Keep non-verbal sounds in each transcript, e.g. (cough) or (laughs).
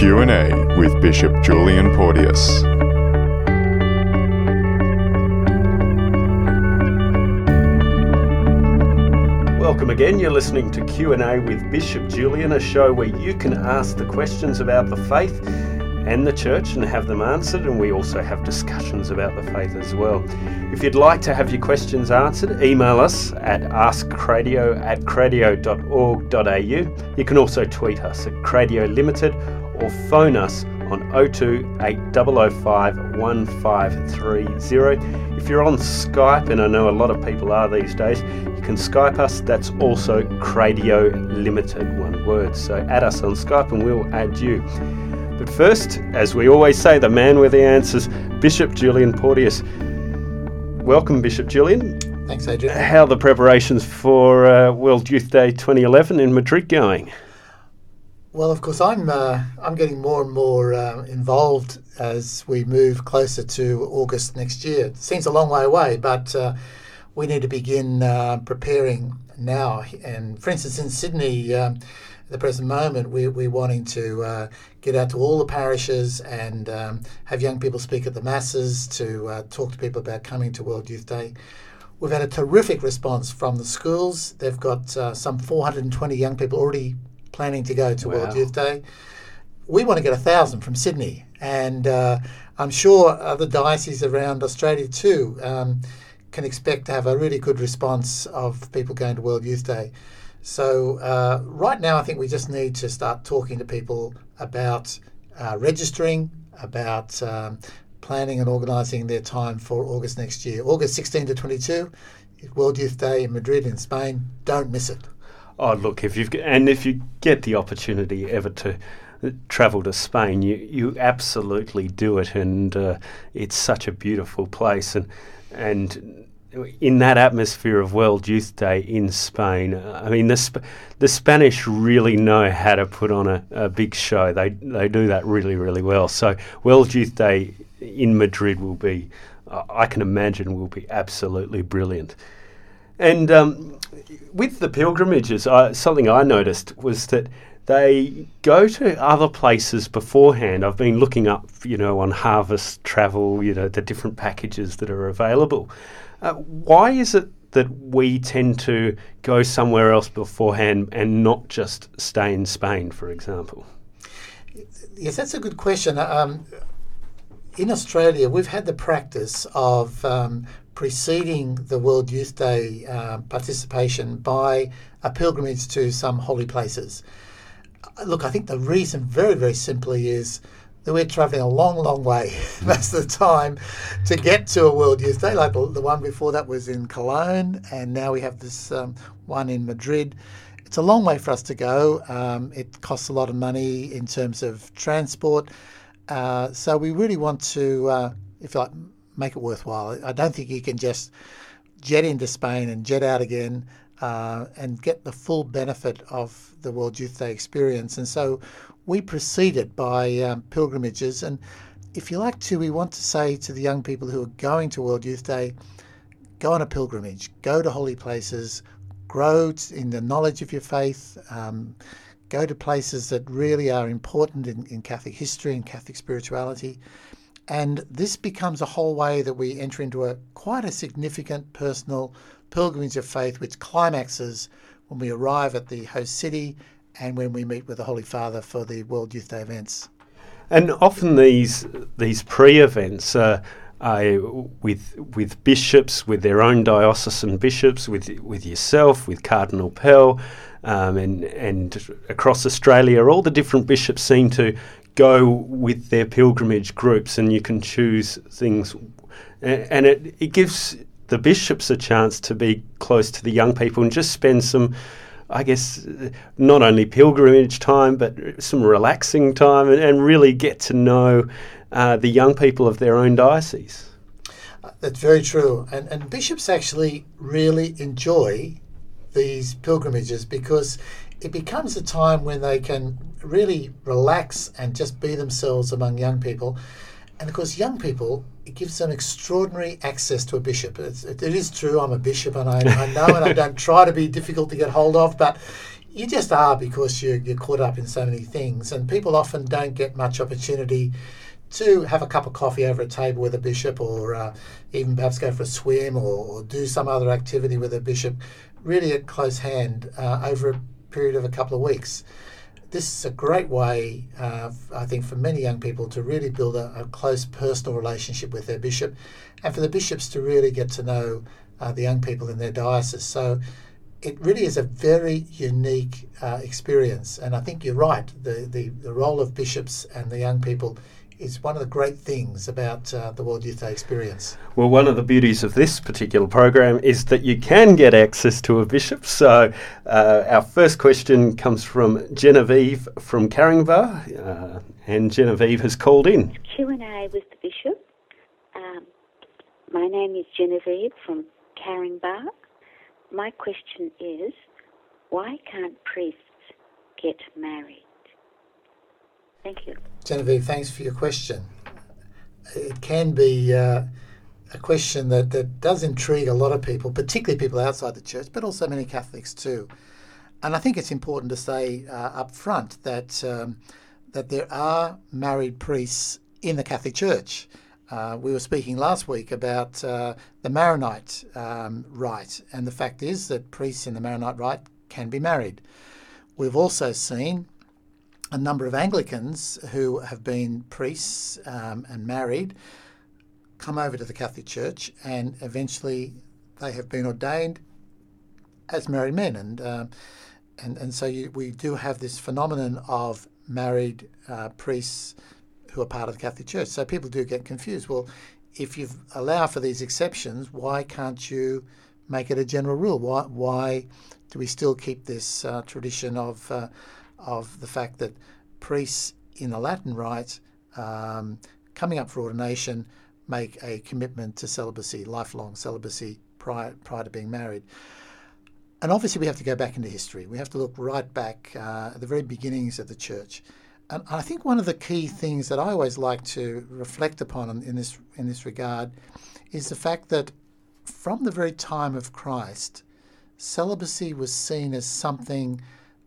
Q&A with Bishop Julian Porteous. Welcome again. You're listening to Q&A with Bishop Julian, a show where you can ask the questions about the faith and the church and have them answered, and we also have discussions about the faith as well. If you'd like to have your questions answered, email us at askcradio at cradio.org.au. You can also tweet us at Cradio Limited or phone us on 02 8005 1530. If you're on Skype, and I know a lot of people are these days, you can Skype us. That's also Cradio Limited, one word. So add us on Skype and we'll add you. But first, as we always say, the man with the answers, Bishop Julian Porteous. Welcome, Bishop Julian. Thanks, Adrian. How are the preparations for uh, World Youth Day 2011 in Madrid going? Well, of course, I'm uh, I'm getting more and more uh, involved as we move closer to August next year. It seems a long way away, but uh, we need to begin uh, preparing now. And for instance, in Sydney, um, at the present moment, we, we're wanting to uh, get out to all the parishes and um, have young people speak at the masses to uh, talk to people about coming to World Youth Day. We've had a terrific response from the schools. They've got uh, some 420 young people already planning to go to Wow. World Youth Day. We want to get a thousand from Sydney, and uh, I'm sure other dioceses around Australia too um, can expect to have a really good response of people going to World Youth Day. So uh, right now, I think we just need to start talking to people about uh, registering, about um, planning and organising their time for August next year. August 16 to 22, World Youth Day in Madrid in Spain. Don't miss it. Oh, look, if you've and if you get the opportunity ever to travel to Spain, you you absolutely do it, and uh, it's such a beautiful place, and and in that atmosphere of World Youth Day in Spain, uh, I mean the Sp- the Spanish really know how to put on a, a big show. They they do that really really well. So World Youth Day in Madrid will be, uh, I can imagine, will be absolutely brilliant. And um, with the pilgrimages, uh, something I noticed was that they go to other places beforehand. I've been looking up, you know, on Harvest Travel, you know, the different packages that are available. Uh, why is it that we tend to go somewhere else beforehand and not just stay in Spain, for example? Yes, that's a good question. Um, in Australia, we've had the practice of um, preceding the World Youth Day uh, participation by a pilgrimage to some holy places. Look, I think the reason, very, very simply, is that we're travelling a long, long way (laughs) most of the time to get to a World Youth Day. Like the, the one before that was in Cologne, and now we have this um, one in Madrid. It's a long way for us to go. Um, it costs a lot of money in terms of transport. Uh, so we really want to, uh, if you like, make it worthwhile. I don't think you can just jet into Spain and jet out again uh, and get the full benefit of the World Youth Day experience. And so we proceeded by um, pilgrimages. And if you like to, we want to say to the young people who are going to World Youth Day, go on a pilgrimage, go to holy places, grow in the knowledge of your faith. Um, go to places that really are important in, in Catholic history and Catholic spirituality. And this becomes a whole way that we enter into a quite a significant personal pilgrimage of faith, which climaxes when we arrive at the host city and when we meet with the Holy Father for the World Youth Day events. And often these these pre-events are, are with with bishops, with their own diocesan bishops, with with yourself, with Cardinal Pell, um, and and across Australia, all the different bishops seem to go with their pilgrimage groups, and you can choose things, and it it gives the bishops a chance to be close to the young people and just spend some. I guess not only pilgrimage time, but some relaxing time, and, and really get to know uh, the young people of their own diocese. That's very true. And, and bishops actually really enjoy these pilgrimages because it becomes a time when they can really relax and just be themselves among young people. And of course, young people, it gives them extraordinary access to a bishop. It's, it, it is true, I'm a bishop and I, I know and I don't try to be difficult to get hold of, but you just are because you're, you're caught up in so many things, and people often don't get much opportunity to have a cup of coffee over a table with a bishop, or uh, even perhaps go for a swim, or, or, do some other activity with a bishop, really at close hand uh, over a period of a couple of weeks. This is a great way, uh, I think, for many young people to really build a, a, close personal relationship with their bishop, and for the bishops to really get to know uh, the young people in their diocese. So it really is a very unique uh, experience. And I think you're right. The, the, the role of bishops and the young people is one of the great things about uh, the World Youth Day experience. Well, one of the beauties of this particular program is that you can get access to a bishop. So, uh, our first question comes from Genevieve from Caringbah, uh, and Genevieve has called in. Q and A with the bishop. Um, my name is Genevieve from Caringbah my question is why can't priests get married? Thank you. Genevieve, thanks for your question. It can be uh, a question that, that does intrigue a lot of people, particularly people outside the church, but also many Catholics too. And I think it's important to say uh, up front that, um, that there are married priests in the Catholic Church. Uh, we were speaking last week about uh, the Maronite um, rite, and the fact is that priests in the Maronite rite can be married. We've also seen a number of Anglicans who have been priests um, and married come over to the Catholic Church, and eventually they have been ordained as married men, and uh, and and so you, we do have this phenomenon of married uh, priests who are part of the Catholic Church. So people do get confused. Well, if you allow for these exceptions, why can't you make it a general rule? Why, why do we still keep this uh, tradition of, uh, of the fact that priests in the Latin Rite um, coming up for ordination make a commitment to celibacy, lifelong celibacy prior, prior to being married? And obviously, we have to go back into history. We have to look right back uh, at the very beginnings of the church. And I think one of the key things that I always like to reflect upon in this in this regard is the fact that from the very time of Christ, celibacy was seen as something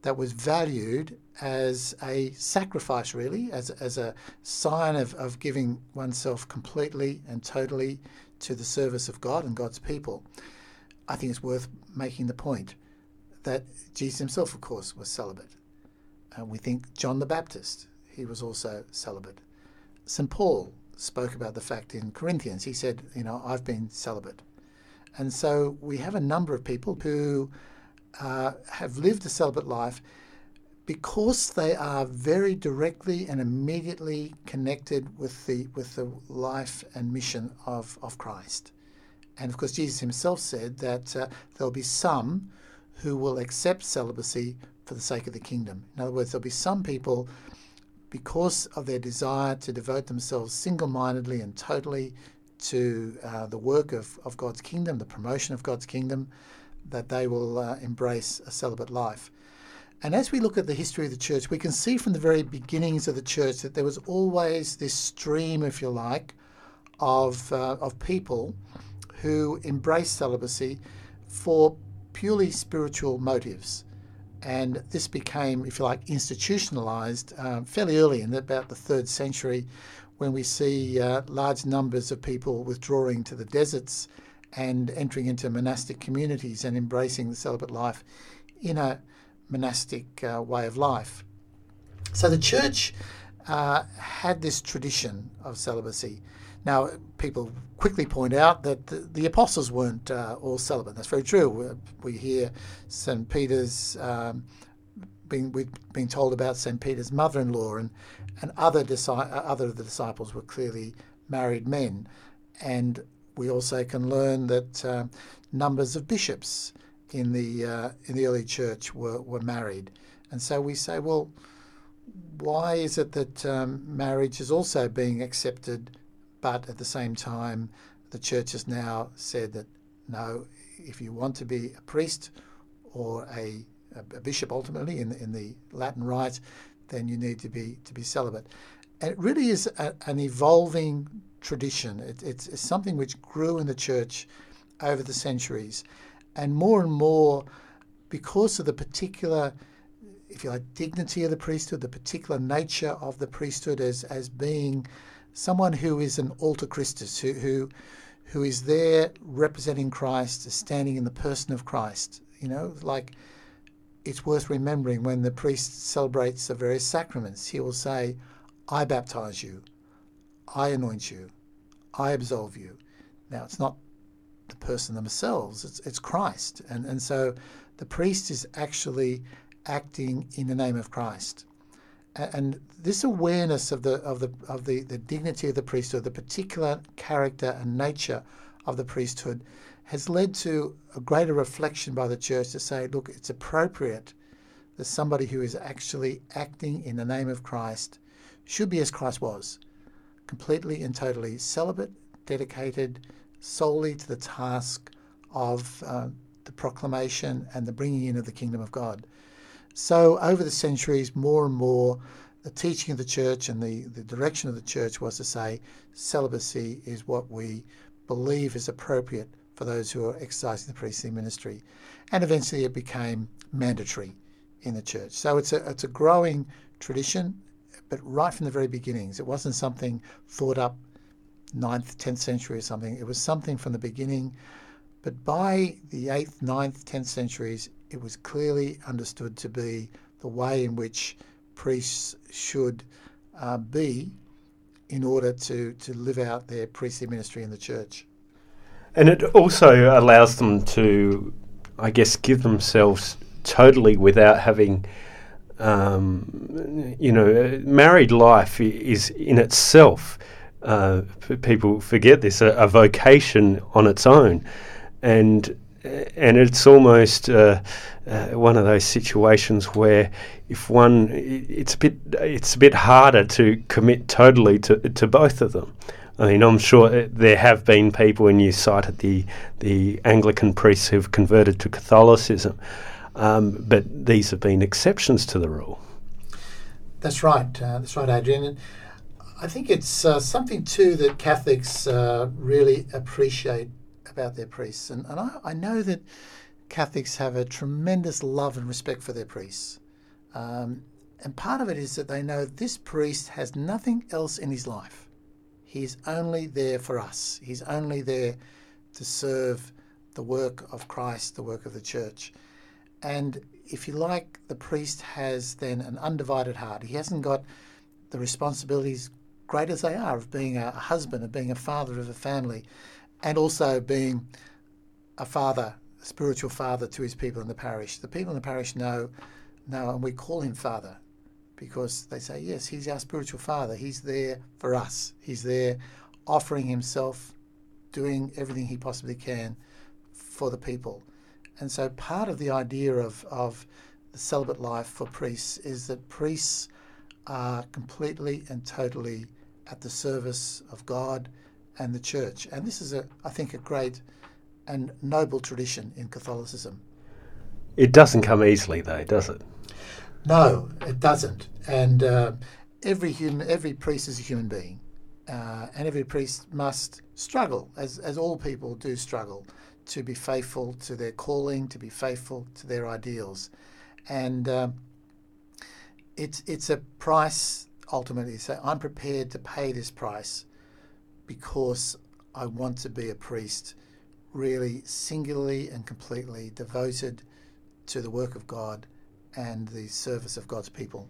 that was valued as a sacrifice, really, as, as a sign of, of giving oneself completely and totally to the service of God and God's people. I think it's worth making the point that Jesus himself, of course, was celibate. Uh, we think John the Baptist, he was also celibate. St. Paul spoke about the fact in Corinthians. He said, You know, I've been celibate. And so we have a number of people who uh, have lived a celibate life because they are very directly and immediately connected with the, with the life and mission of, of Christ. And of course, Jesus himself said that uh, there'll be some who will accept celibacy for the sake of the kingdom. In other words, there'll be some people, because of their desire to devote themselves single mindedly and totally to uh, the work of, of God's kingdom, the promotion of God's kingdom, that they will uh, embrace a celibate life. And as we look at the history of the church, we can see from the very beginnings of the church that there was always this stream, if you like, of, uh, of people who embraced celibacy for purely spiritual motives. And this became, if you like, institutionalized uh, fairly early in about the third century when we see uh, large numbers of people withdrawing to the deserts and entering into monastic communities and embracing the celibate life in a monastic uh, way of life. So the church uh, had this tradition of celibacy. Now, people quickly point out that the, the apostles weren't uh, all celibate. That's very true. We, we hear St. Peter's um, being we've been told about St. Peter's mother-in-law, and and other disi- other of the disciples were clearly married men, and we also can learn that uh, numbers of bishops in the uh, in the early church were, were married, and so we say, well, why is it that um, marriage is also being accepted? But at the same time, the church has now said that no, if you want to be a priest or a, a bishop ultimately in the, in the Latin rite, then you need to be to be celibate. And it really is a, an evolving tradition. It, it's, it's something which grew in the church over the centuries, and more and more because of the particular if you like, dignity of the priesthood, the particular nature of the priesthood as, as being someone who is an alter Christus, who, who, who is there representing Christ, standing in the person of Christ. You know, like it's worth remembering when the priest celebrates the various sacraments, he will say, I baptize you, I anoint you, I absolve you. Now, it's not the person themselves, it's, it's Christ. And, and so the priest is actually acting in the name of Christ. And this awareness of the of the of the, the dignity of the priesthood, the particular character and nature of the priesthood, has led to a greater reflection by the church to say, look, it's appropriate that somebody who is actually acting in the name of Christ should be as Christ was, completely and totally celibate, dedicated solely to the task of uh, the proclamation and the bringing in of the kingdom of God. So, over the centuries, more and more, the teaching of the church and the, the direction of the church was to say celibacy is what we believe is appropriate for those who are exercising the priestly ministry. And eventually it became mandatory in the church. So it's a, it's a growing tradition, but right from the very beginnings. It wasn't something thought up 9th, 10th century or something. It was something from the beginning. But by the 8th, 9th, 10th centuries, it was clearly understood to be the way in which priests should uh, be in order to, to live out their priestly ministry in the church. And it also allows them to, I guess, give themselves totally without having, um, you know, married life is in itself. Uh, people forget this a, a, vocation on its own, and and it's almost uh, uh, one of those situations where if one, it's a bit it's a bit harder to commit totally to to both of them. I mean, I'm sure there have been people, and you cited the the Anglican priests who've converted to Catholicism, um, but these have been exceptions to the rule. That's right. Uh, that's right, Adrian. And I think it's uh, something too that Catholics uh, really appreciate about their priests, and, and I, I, know that Catholics have a tremendous love and respect for their priests. Um, and part of it is that they know this priest has nothing else in his life He's only there for us. He's only there to serve the work of Christ, the work of the church. And if you like, the priest has then an undivided heart. He hasn't got the responsibilities, great as they are, of being a husband, of being a father of a family, and also being a father, a spiritual father to his people in the parish. The people in the parish know, know, and we call him father because they say, yes, he's our spiritual father. He's there for us. He's there offering himself, doing everything he possibly can for the people. And so part of the idea of, of the celibate life for priests is that priests are completely and totally at the service of God and the church. And this is, a, I think, a great and noble tradition in Catholicism. It doesn't come easily, though, does it? No, it doesn't. And uh, every human, every priest is a human being, uh, and every priest must struggle, as as all people do struggle, to be faithful to their calling, to be faithful to their ideals, and um, it's it's a price ultimately. So I'm prepared to pay this price because I want to be a priest, really singularly and completely devoted to the work of God and the service of God's people.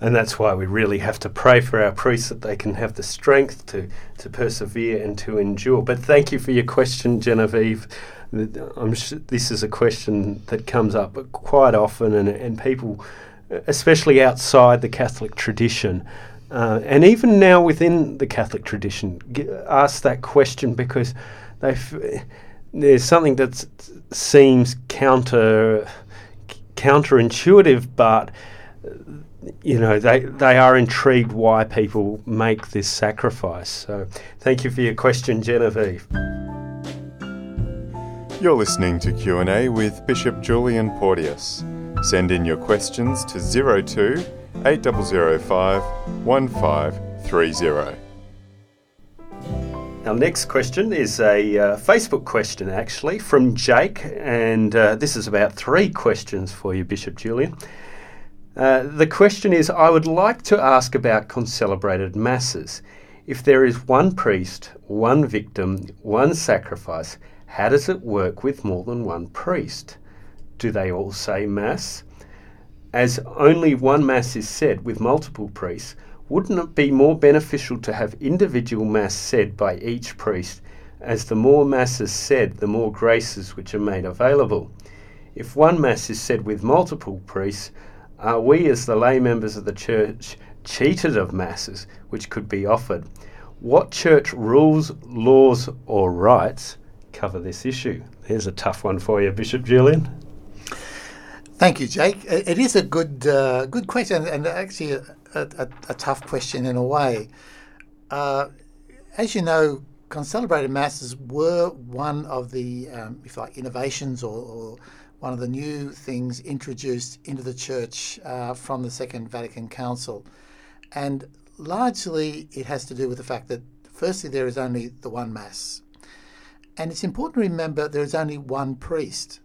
And that's why we really have to pray for our priests that they can have the strength to, to persevere and to endure. But thank you for your question, Genevieve. I'm sure this is a question that comes up quite often, and, and people, especially outside the Catholic tradition, uh, and even now within the Catholic tradition, ask that question because there's something that seems counter counterintuitive, but you know they they are intrigued why people make this sacrifice. So thank you for your question, Genevieve. You're listening to Q&A with Bishop Julian Porteous. Send in your questions to 02 8005 1530. Our next question is a uh, Facebook question, actually, from Jake, and uh, this is about three questions for you, Bishop Julian. Uh, the question is I would like to ask about concelebrated masses. If there is one priest, one victim, one sacrifice, how does it work with more than one priest? Do they all say Mass? As only one Mass is said with multiple priests, wouldn't it be more beneficial to have individual Mass said by each priest, as the more Masses said, the more graces which are made available? If one Mass is said with multiple priests, are we, as the lay members of the Church, cheated of Masses which could be offered? What Church rules, laws, or rights cover this issue? Here's a tough one for you, Bishop Julian. Thank you, Jake. It is a good uh, good question and actually a, a, a, tough question in a way. Uh, as you know, concelebrated masses were one of the, um, if like, innovations or, or one of the new things introduced into the church uh, from the Second Vatican Council. And largely it has to do with the fact that, firstly, there is only the one Mass. And it's important to remember there is only one priest.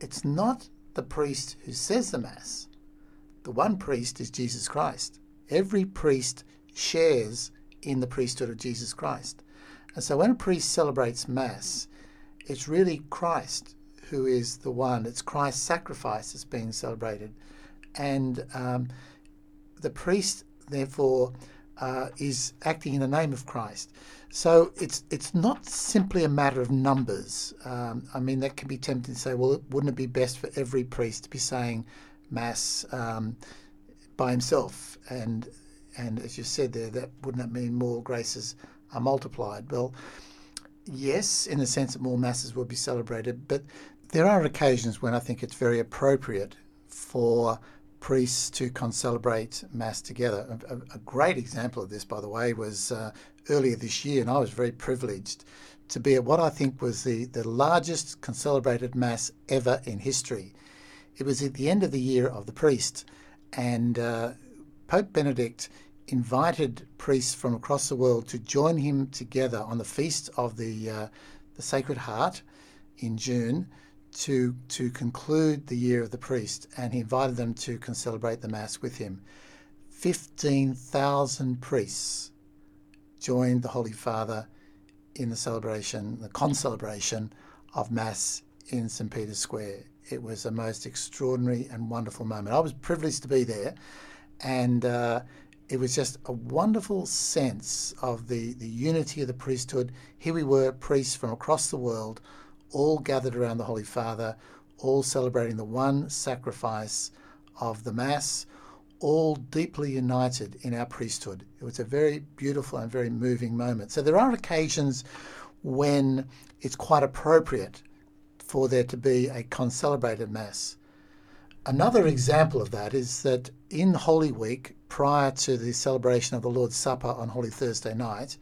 It's not the priest who says the Mass. The one priest is Jesus Christ. Every priest shares in the priesthood of Jesus Christ. And so when a priest celebrates Mass, it's really Christ who is the one. It's Christ's sacrifice that's being celebrated. And um, the priest, therefore, uh, is acting in the name of Christ. So it's it's not simply a matter of numbers. Um, I mean, that can be tempting to say, well, wouldn't it be best for every priest to be saying Mass um, by himself? And and as you said there, that wouldn't that mean more graces are multiplied? Well, yes, in the sense that more masses will be celebrated, but there are occasions when I think it's very appropriate for priests to concelebrate Mass together. A, a, great example of this, by the way, was uh, earlier this year, and I was very privileged to be at what I think was the, the largest concelebrated Mass ever in history. It was at the end of the year of the priest, and uh, Pope Benedict invited priests from across the world to join him together on the feast of the uh, the Sacred Heart in June to to conclude the year of the priest, and he invited them to celebrate the mass with him. Fifteen thousand priests joined the Holy Father in the celebration, the concelebration of mass in St Peter's Square. It was a most extraordinary and wonderful moment. I was privileged to be there, and uh, it was just a wonderful sense of the, the unity of the priesthood. Here we were, priests from across the world, all gathered around the Holy Father, all celebrating the one sacrifice of the Mass, all deeply united in our priesthood. It was a very beautiful and very moving moment. So there are occasions when it's quite appropriate for there to be a concelebrated Mass. Another example of that is that in Holy Week, prior to the celebration of the Lord's Supper on Holy Thursday night,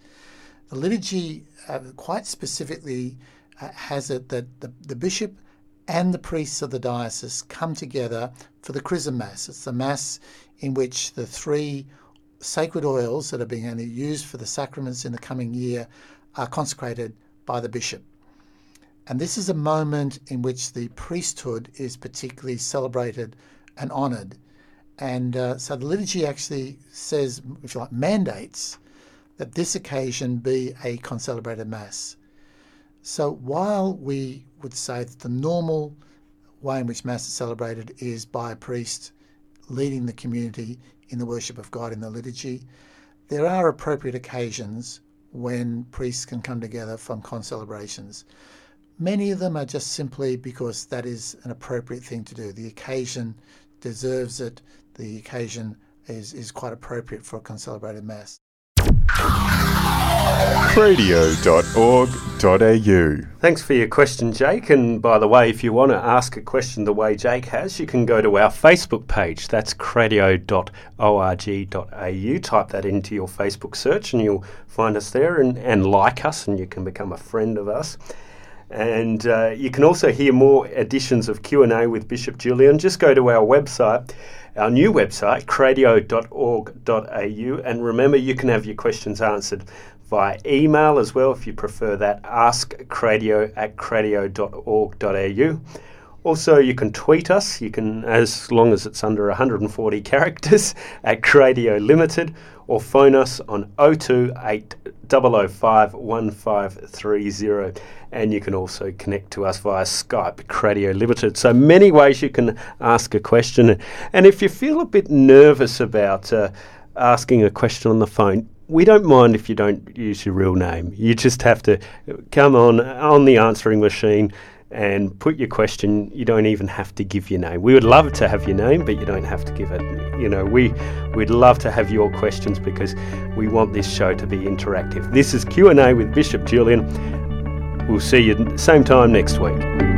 the liturgy uh, quite specifically has it that the, the bishop and the priests of the diocese come together for the chrism mass. It's the mass in which the three sacred oils that are being used for the sacraments in the coming year are consecrated by the bishop. And this is a moment in which the priesthood is particularly celebrated and honoured. And uh, so the liturgy actually says, if you like, mandates that this occasion be a concelebrated Mass. So while we would say that the normal way in which Mass is celebrated is by a priest leading the community in the worship of God in the liturgy, there are appropriate occasions when priests can come together from concelebrations. Many of them are just simply because that is an appropriate thing to do. The occasion deserves it. The occasion is, is quite appropriate for a concelebrated Mass radio.org.au. Thanks for your question, Jake. And by the way, if you want to ask a question the way Jake has, you can go to our Facebook page. That's cradio.org.au. Type that into your Facebook search and you'll find us there and, and like us, and you can become a friend of us. And uh, you can also hear more editions of Q&A with Bishop Julian. Just go to our website, our new website, cradio.org.au. And remember, you can have your questions answered via email as well if you prefer that. Ask cradio at cradio.org.au. Also, you can tweet us. You can, as long as it's under 140 (laughs) characters, at Cradio Limited, or phone us on 028 005 1530. And you can also connect to us via Skype, Cradio Limited. So many ways you can ask a question. And if you feel a bit nervous about uh, asking a question on the phone, we don't mind if you don't use your real name. You just have to come on on the answering machine and put your question. You don't even have to give your name. We would love to have your name, but you don't have to give it. You know, we we'd love to have your questions because we want this show to be interactive. This is Q and A with Bishop Julian. We'll see you same time next week.